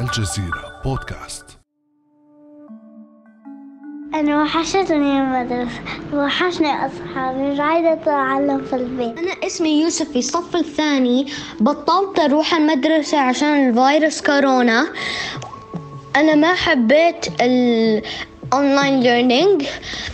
الجزيرة بودكاست. أنا وحشتني المدرسة وحشني أصحابي. عايزة أتعلم في البيت. أنا اسمي يوسف. في الصف الثاني بطلت أروح المدرسة عشان الفيروس كورونا. أنا ما حبيت ال online learning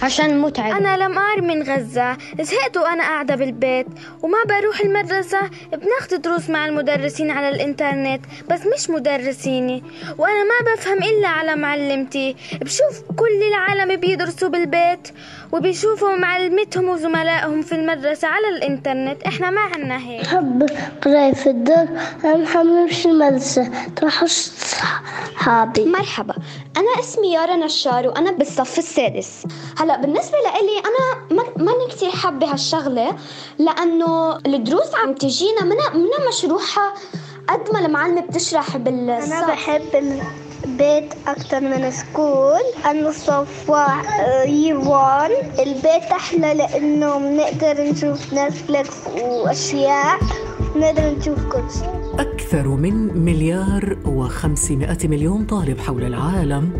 عشان متعب أنا لم اعرف من غزة. زهقت وأنا قاعدة بالبيت. وما بروح المدرسة. بناخذ دروس مع المدرسين على الإنترنت بس مش مدرسيني. وأنا ما بفهم إلا على معلمتي. بشوف كل العالم بيدرسوا بالبيت وبيشوفوا معلمتهم وزملائهم في المدرسة على الإنترنت. إحنا ما عنا هيك. بحب قراية في الدار أنا بحب في المدرسة. تروح صحابي. مرحبا. أنا اسمي يارا نشار وأنا بالصف السادس. هلا بالنسبة لإلي أنا ماني كثير حابة هالشغلة لأنه الدروس عم تجينا منا منا مشروحة قد ما المعلمة بتشرح بالصف. أنا بحب بيت أكتر من school أنا صف year one البيت أحلى لأنه بنقدر نشوف نتفليكس وأشياء نقدر نشوف كل شيء أكثر من مليار وخمسمائة مليون طالب حول العالم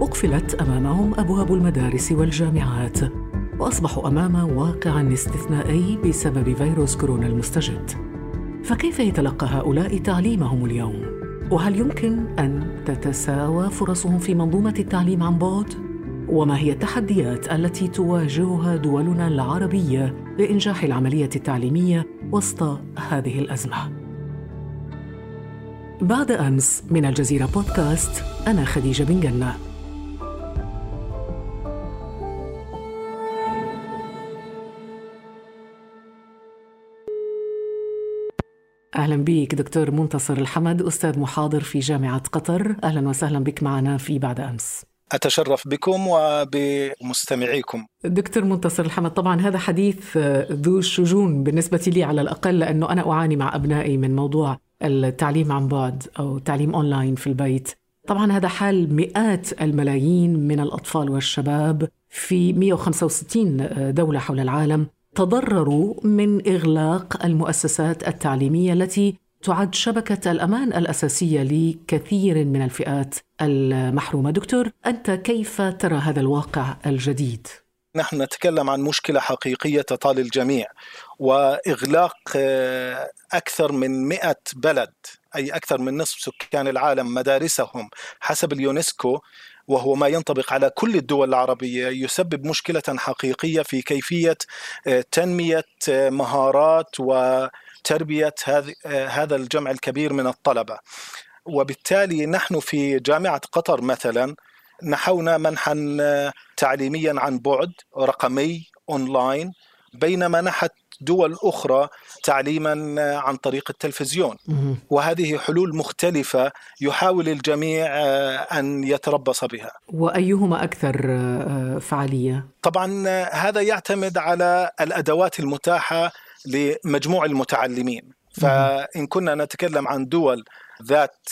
أقفلت أمامهم أبواب المدارس والجامعات وأصبحوا أمام واقع استثنائي بسبب فيروس كورونا المستجد. فكيف يتلقى هؤلاء تعليمهم اليوم؟ وهل يمكن أن تتساوى فرصهم في منظومة التعليم عن بعد؟ وما هي التحديات التي تواجهها دولنا العربية لإنجاح العملية التعليمية وسط هذه الأزمة؟ بعد أمس من الجزيرة بودكاست أنا خديجة بن جنة. أهلا بك دكتور منتصر الحمد أستاذ محاضر في جامعة قطر. أهلا وسهلا بك معنا في بعد أمس. أتشرف بكم وبمستمعيكم. دكتور منتصر الحمد طبعا هذا حديث ذو شجون بالنسبة لي على الأقل لأنه أنا أعاني مع أبنائي من موضوع التعليم عن بعد أو تعليم أونلاين في البيت. طبعا هذا حال مئات الملايين من الأطفال والشباب في 165 دولة حول العالم. تضرروا من إغلاق المؤسسات التعليمية التي تعد شبكة الأمان الأساسية لكثير من الفئات المحرومة. دكتور أنت كيف ترى هذا الواقع الجديد؟ نحن نتكلم عن مشكلة حقيقية تطال الجميع وإغلاق آه، أكثر من 100 بلد أي أكثر من نصف سكان العالم مدارسهم حسب اليونسكو وهو ما ينطبق على كل الدول العربية يسبب مشكلة حقيقية في كيفية آه، تنمية آه، مهارات وتربية آه، هذا الجمع الكبير من الطلبة. وبالتالي نحن في جامعة قطر مثلا نحونا منحا تعليميا عن بعد رقمي اونلاين بينما نحت دول أخرى تعليما عن طريق التلفزيون. وهذه حلول مختلفة يحاول الجميع آه، أن يتربص بها. وأيهما أكثر آه، فعالية؟ طبعا آه، هذا يعتمد على الأدوات المتاحة لمجموع المتعلمين. فإن كنا نتكلم عن دول ذات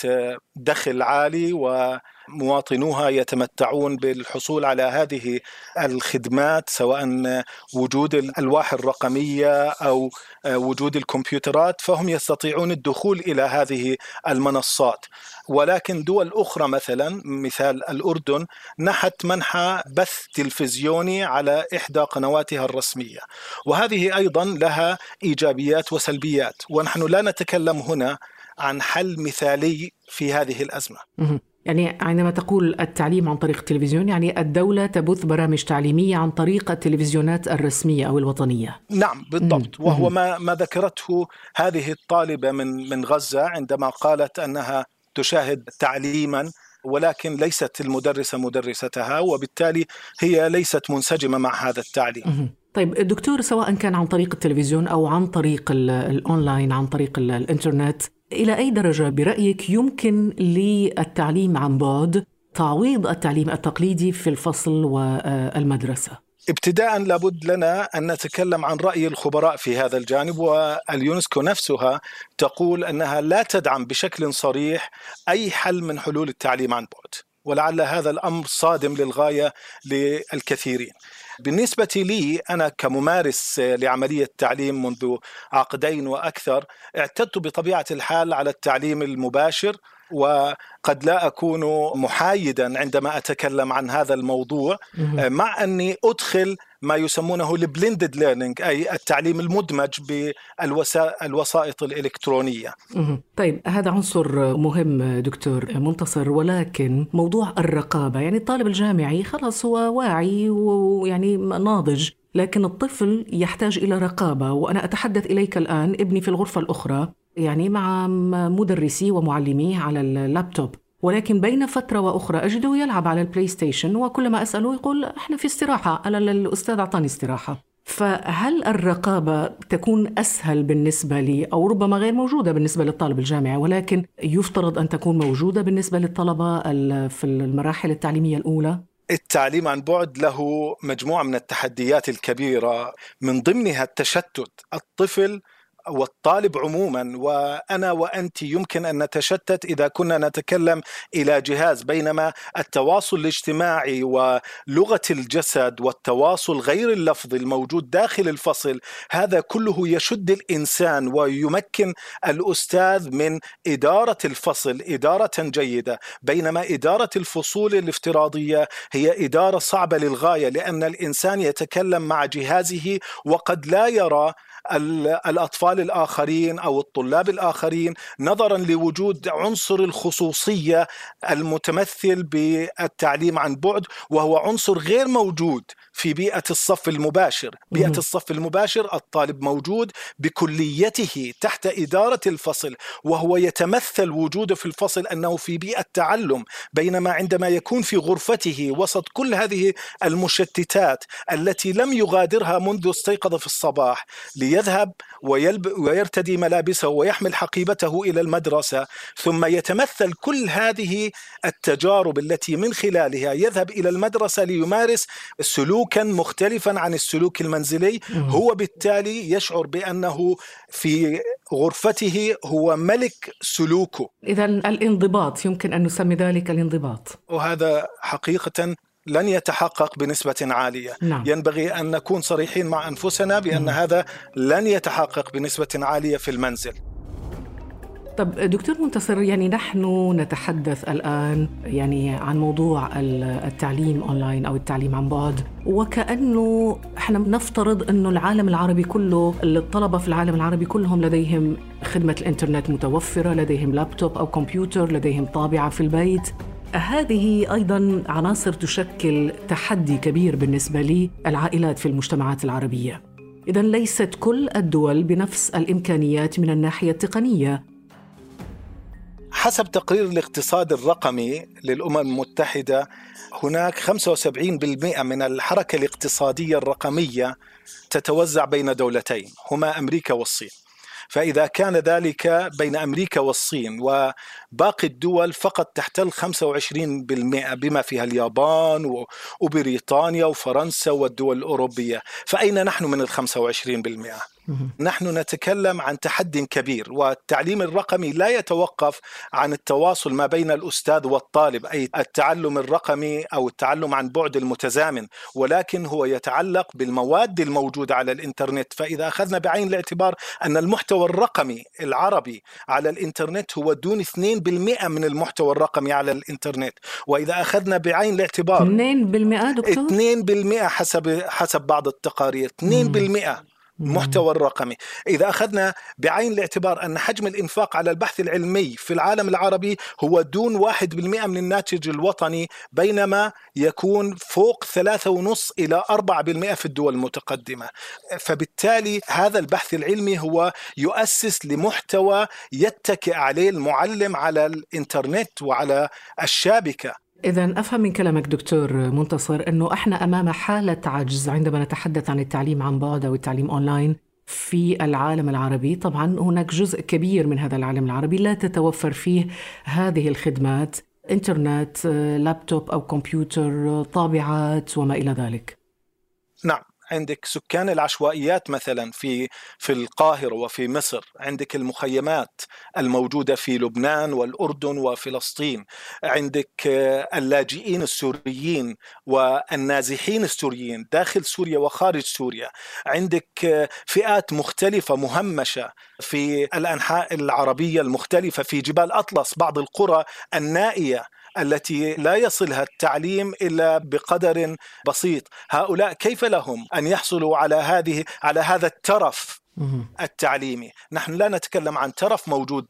دخل عالي و مواطنوها يتمتعون بالحصول على هذه الخدمات سواء وجود الألواح الرقمية أو وجود الكمبيوترات فهم يستطيعون الدخول إلى هذه المنصات. ولكن دول أخرى مثلا مثال الأردن نحت منحى بث تلفزيوني على إحدى قنواتها الرسمية. وهذه أيضا لها إيجابيات وسلبيات ونحن لا نتكلم هنا عن حل مثالي في هذه الأزمة. يعني عندما تقول التعليم عن طريق التلفزيون يعني الدولة تبث برامج تعليمية عن طريق التلفزيونات الرسمية أو الوطنية. نعم بالضبط. وهو ما, ما ذكرته هذه الطالبة من, من غزة عندما قالت أنها تشاهد تعليما ولكن ليست المدرسة مدرستها وبالتالي هي ليست منسجمة مع هذا التعليم. طيب دكتور سواء كان عن طريق التلفزيون أو عن طريق الأونلاين عن طريق الإنترنت إلى أي درجة برأيك يمكن للتعليم عن بعد تعويض التعليم التقليدي في الفصل والمدرسة؟ ابتداء لابد لنا أن نتكلم عن رأي الخبراء في هذا الجانب واليونسكو نفسها تقول أنها لا تدعم بشكل صريح أي حل من حلول التعليم عن بعد ولعل هذا الأمر صادم للغاية للكثيرين بالنسبة لي أنا كممارس لعملية تعليم منذ عقدين وأكثر اعتدت بطبيعة الحال على التعليم المباشر وقد لا أكون محايدا عندما أتكلم عن هذا الموضوع مع أني أدخل ما يسمونه ال blended learning أي التعليم المدمج بالوسائط الإلكترونية. طيب هذا عنصر مهم دكتور منتصر ولكن موضوع الرقابة يعني الطالب الجامعي خلاص هو واعي ويعني ناضج لكن الطفل يحتاج إلى رقابة وأنا أتحدث إليك الآن ابني في الغرفة الأخرى يعني مع مدرسي ومعلميه على اللابتوب ولكن بين فترة وأخرى أجده يلعب على البلاي ستيشن وكلما أسأله يقول إحنا في استراحة أنا الأستاذ أعطاني استراحة. فهل الرقابة تكون أسهل بالنسبة لي أو ربما غير موجودة بالنسبة للطالب الجامعي؟ ولكن يفترض أن تكون موجودة بالنسبة للطلبة في المراحل التعليمية الأولى؟ التعليم عن بعد له مجموعة من التحديات الكبيرة من ضمنها التشتت. الطفل والطالب عموما وأنا وأنت يمكن أن نتشتت إذا كنا نتكلم إلى جهاز بينما التواصل الاجتماعي ولغة الجسد والتواصل غير اللفظي الموجود داخل الفصل هذا كله يشد الإنسان ويمكن الأستاذ من إدارة الفصل إدارة جيدة. بينما إدارة الفصول الافتراضية هي إدارة صعبة للغاية لأن الإنسان يتكلم مع جهازه وقد لا يرى الأطفال الآخرين أو الطلاب الآخرين نظرا لوجود عنصر الخصوصية المتمثل بالتعليم عن بعد وهو عنصر غير موجود في بيئة الصف المباشر، بيئة الصف المباشر الطالب موجود بكليته تحت إدارة الفصل وهو يتمثل وجوده في الفصل أنه في بيئة تعلم بينما عندما يكون في غرفته وسط كل هذه المشتتات التي لم يغادرها منذ استيقظ في الصباح لي يذهب ويلب ويرتدي ملابسه ويحمل حقيبته إلى المدرسة ثم يتمثل كل هذه التجارب التي من خلالها يذهب إلى المدرسة ليمارس سلوكا مختلفا عن السلوك المنزلي. هو بالتالي يشعر بأنه في غرفته هو ملك سلوكه. اذا الانضباط يمكن أن نسمي ذلك الانضباط. وهذا حقيقة لن يتحقق بنسبة عالية. نعم. ينبغي أن نكون صريحين مع أنفسنا بأن نعم. هذا لن يتحقق بنسبة عالية في المنزل. طب دكتور منتصر يعني نحن نتحدث الآن يعني عن موضوع التعليم أونلاين أو التعليم عن بعد وكأنه إحنا نفترض أنه العالم العربي كله الطلبة في العالم العربي كلهم لديهم خدمة الإنترنت متوفرة لديهم لابتوب أو كمبيوتر لديهم طابعة في البيت. هذه أيضا عناصر تشكل تحدي كبير بالنسبة للعائلات في المجتمعات العربية. اذا ليست كل الدول بنفس الإمكانيات من الناحية التقنية. حسب تقرير الاقتصاد الرقمي للأمم المتحدة هناك 75% من الحركة الاقتصادية الرقمية تتوزع بين دولتين هما أمريكا والصين فإذا كان ذلك بين أمريكا والصين وباقي الدول فقط تحتل 25% بما فيها اليابان وبريطانيا وفرنسا والدول الأوروبية فأين نحن من ال 25%؟ نحن نتكلم عن تحد كبير والتعليم الرقمي لا يتوقف عن التواصل ما بين الأستاذ والطالب أي التعلم الرقمي أو التعلم عن بعد المتزامن ولكن هو يتعلق بالمواد الموجودة على الإنترنت. فإذا أخذنا بعين الاعتبار أن المحتوى الرقمي العربي على الإنترنت هو دون 2% من المحتوى الرقمي على الإنترنت. وإذا أخذنا بعين الاعتبار 2% دكتور؟ 2% حسب حسب بعض التقارير 2% المحتوى الرقمي. إذا أخذنا بعين الاعتبار أن حجم الإنفاق على البحث العلمي في العالم العربي هو دون واحد بالمئة من الناتج الوطني بينما يكون فوق ثلاثة ونص إلى أربعة بالمئة في الدول المتقدمة. فبالتالي هذا البحث العلمي هو يؤسس لمحتوى يتكئ عليه المعلم على الإنترنت وعلى الشابكة. إذا أفهم من كلامك دكتور منتصر أنه إحنا أمام حالة عجز عندما نتحدث عن التعليم عن بعد أو التعليم أونلاين في العالم العربي. طبعا هناك جزء كبير من هذا العالم العربي لا تتوفر فيه هذه الخدمات إنترنت لابتوب أو كمبيوتر طابعات وما إلى ذلك. نعم. عندك سكان العشوائيات مثلا في في القاهرة وفي مصر عندك المخيمات الموجودة في لبنان والأردن وفلسطين عندك اللاجئين السوريين والنازحين السوريين داخل سوريا وخارج سوريا عندك فئات مختلفة مهمشة في الأنحاء العربية المختلفة في جبال أطلس بعض القرى النائية. التي لا يصلها التعليم إلا بقدر بسيط، هؤلاء كيف لهم أن يحصلوا على هذه على هذا الترف التعليمي؟ نحن لا نتكلم عن ترف موجود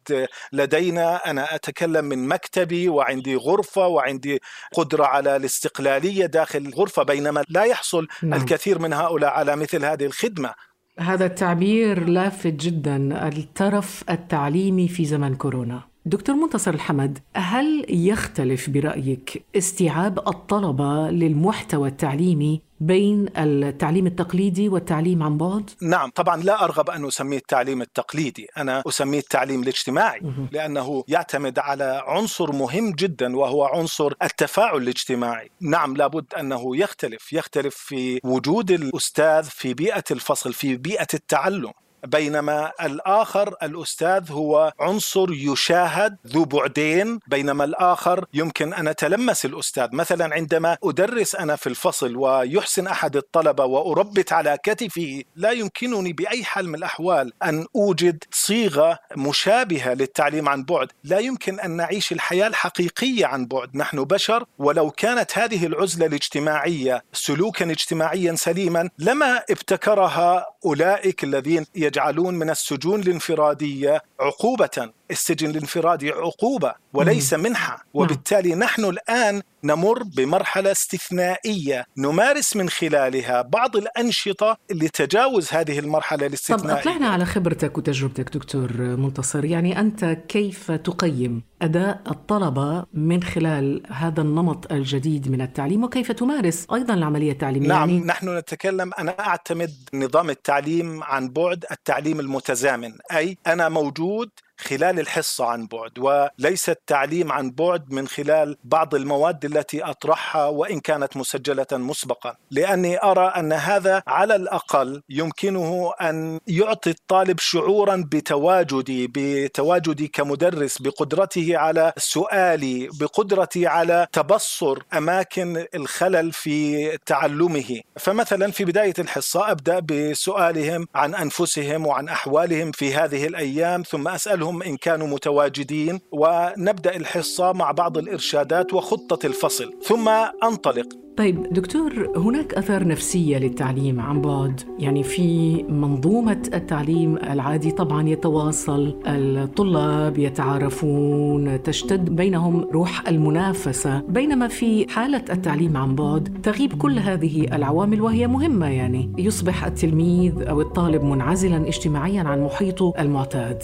لدينا. أنا أتكلم من مكتبي وعندي غرفة وعندي قدرة على الاستقلالية داخل الغرفة بينما لا يحصل نعم. الكثير من هؤلاء على مثل هذه الخدمة. هذا التعبير لافت جدا. الترف التعليمي في زمن كورونا. دكتور منتصر الحمد هل يختلف برأيك استيعاب الطلبة للمحتوى التعليمي بين التعليم التقليدي والتعليم عن بعد؟ نعم طبعا لا أرغب أن أسميه التعليم التقليدي أنا أسميه التعليم الاجتماعي لأنه يعتمد على عنصر مهم جدا وهو عنصر التفاعل الاجتماعي. نعم لابد أنه يختلف يختلف في وجود الأستاذ في بيئة الفصل في بيئة التعلم. بينما الآخر الأستاذ هو عنصر يشاهد ذو بعدين. بينما الآخر يمكن أن أتلمس الأستاذ. مثلا عندما أدرس أنا في الفصل ويحسن أحد الطلبة وأربت على كتفه لا يمكنني بأي حال من الأحوال أن أوجد صيغة مشابهة للتعليم عن بعد. لا يمكن أن نعيش الحياة الحقيقية عن بعد. نحن بشر ولو كانت هذه العزلة الاجتماعية سلوكا اجتماعيا سليما لما ابتكرها أولئك الذين يجعلون من السجون الانفرادية عقوبة. السجن الانفرادي عقوبة وليس منحة. وبالتالي نحن الآن نمر بمرحلة استثنائية نمارس من خلالها بعض الأنشطة لتجاوز هذه المرحلة الاستثنائية. طب أطلعنا على خبرتك وتجربتك دكتور منتصر. يعني أنت كيف تقيم أداء الطلبة من خلال هذا النمط الجديد من التعليم؟ وكيف تمارس أيضا العملية التعليمية؟ نعم يعني... نحن نتكلم أنا أعتمد نظام التعليم عن بعد التعليم المتزامن. أي أنا موجود خلال الحصة عن بعد وليس التعليم عن بعد من خلال بعض المواد التي أطرحها وإن كانت مسجلة مسبقا. لأني أرى أن هذا على الأقل يمكنه أن يعطي الطالب شعورا بتواجدي بتواجدي كمدرس بقدرته على سؤالي بقدرتي على تبصر أماكن الخلل في تعلمه. فمثلا في بداية الحصة أبدأ بسؤالهم عن أنفسهم وعن أحوالهم في هذه الأيام ثم أسألهم نسألهم إن كانوا متواجدين ونبدأ الحصة مع بعض الإرشادات وخطة الفصل ثم أنطلق. طيب دكتور هناك آثار نفسية للتعليم عن بعد؟ يعني في منظومة التعليم العادي طبعا يتواصل الطلاب يتعارفون تشتد بينهم روح المنافسة. بينما في حالة التعليم عن بعد تغيب كل هذه العوامل وهي مهمة يعني يصبح التلميذ أو الطالب منعزلا اجتماعيا عن محيطه المعتاد.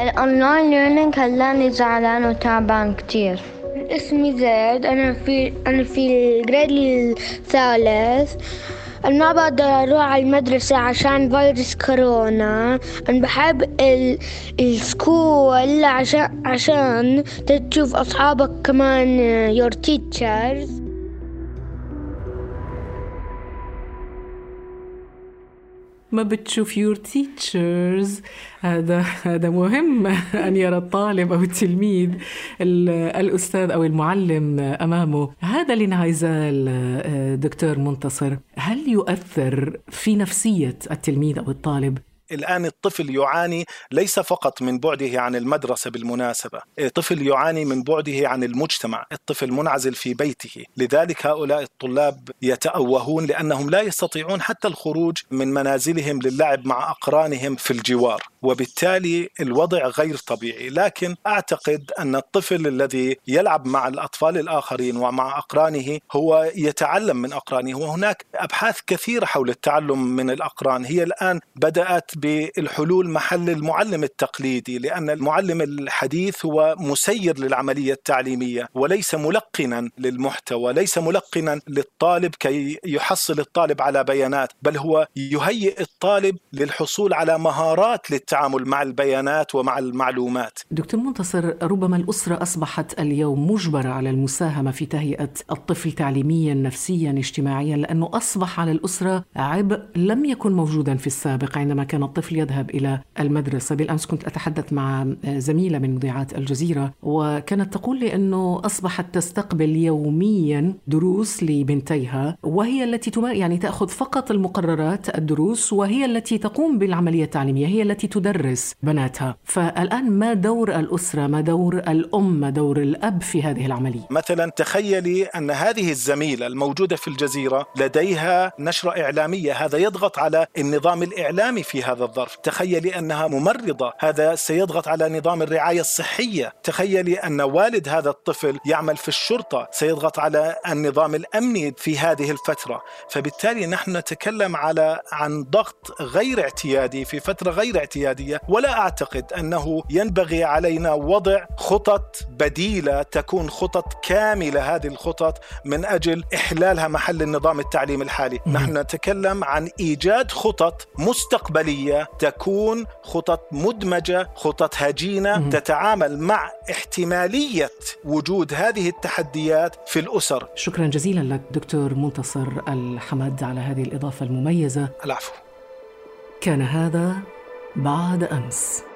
ال online learning خلاني زعلان وتعبان كتير. اسمي زيد أنا في أنا في ال grade الثالث. أنا ما بقدر أروح على المدرسة عشان فيروس كورونا. أنا بحب ال... ال school عشان عشان تشوف أصحابك كمان your teachers. ما بتشوف your teachers هذا هذا مهم أن يرى الطالب أو التلميذ الأستاذ أو المعلم أمامه. هذا الانعزال دكتور منتصر. هل يؤثر في نفسية التلميذ أو الطالب الآن الطفل يعاني ليس فقط من بعده عن المدرسة بالمناسبة الطفل يعاني من بعده عن المجتمع الطفل منعزل في بيته. لذلك هؤلاء الطلاب يتأوهون لأنهم لا يستطيعون حتى الخروج من منازلهم للعب مع أقرانهم في الجوار. وبالتالي الوضع غير طبيعي. لكن أعتقد أن الطفل الذي يلعب مع الأطفال الآخرين ومع أقرانه هو يتعلم من أقرانه وهناك أبحاث كثيرة حول التعلم من الأقران. هي الآن بدأت بالحلول محل المعلم التقليدي لأن المعلم الحديث هو مسير للعملية التعليمية وليس ملقنا للمحتوى ليس ملقنا للطالب كي يحصل الطالب على بيانات بل هو يهيئ الطالب للحصول على مهارات للتعلم التعامل مع البيانات ومع المعلومات. دكتور منتصر ربما الأسرة أصبحت اليوم مجبرة على المساهمة في تهيئة الطفل تعليميا نفسيا اجتماعيا لأنه أصبح على الأسرة عبء لم يكن موجودا في السابق عندما كان الطفل يذهب إلى المدرسة. بالأمس كنت أتحدث مع زميلة من مذيعات الجزيرة وكانت تقول لي أنه أصبحت تستقبل يوميا دروس لبنتيها وهي التي يعني تأخذ فقط المقررات الدروس وهي التي تقوم بالعملية التعليمية هي التي تدرس بناتها. فالآن ما دور الأسرة ما دور الأم ما دور الأب في هذه العملية؟ مثلا تخيلي أن هذه الزميلة الموجودة في الجزيرة لديها نشرة إعلامية. هذا يضغط على النظام الإعلامي في هذا الظرف. تخيلي أنها ممرضة. هذا سيضغط على نظام الرعاية الصحية. تخيلي أن والد هذا الطفل يعمل في الشرطة. سيضغط على النظام الأمني في هذه الفترة. فبالتالي نحن نتكلم على عن ضغط غير اعتيادي في فترة غير اعتيادية. ولا أعتقد أنه ينبغي علينا وضع خطط بديلة تكون خطط كاملة هذه الخطط من أجل إحلالها محل النظام التعليمي الحالي. نحن نتكلم عن إيجاد خطط مستقبلية تكون خطط مدمجة خطط هجينة تتعامل مع احتمالية وجود هذه التحديات في الأسر. شكرا جزيلا لك دكتور منتصر الحمد على هذه الإضافة المميزة. العفو. كان هذا بعد أمس.